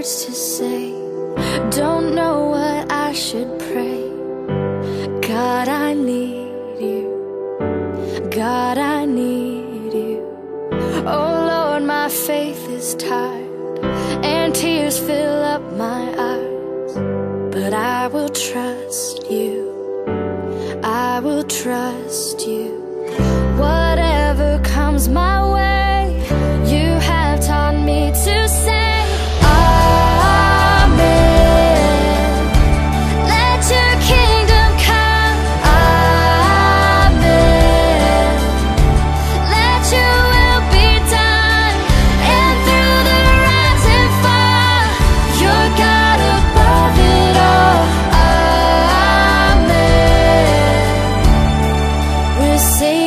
words to say. Don't know what I should pray. God, I need you. God, I need you. Oh Lord, my faith is tired, and tears fill up my eyes. But I will trust you. I will trust you. Whatever comes my way. say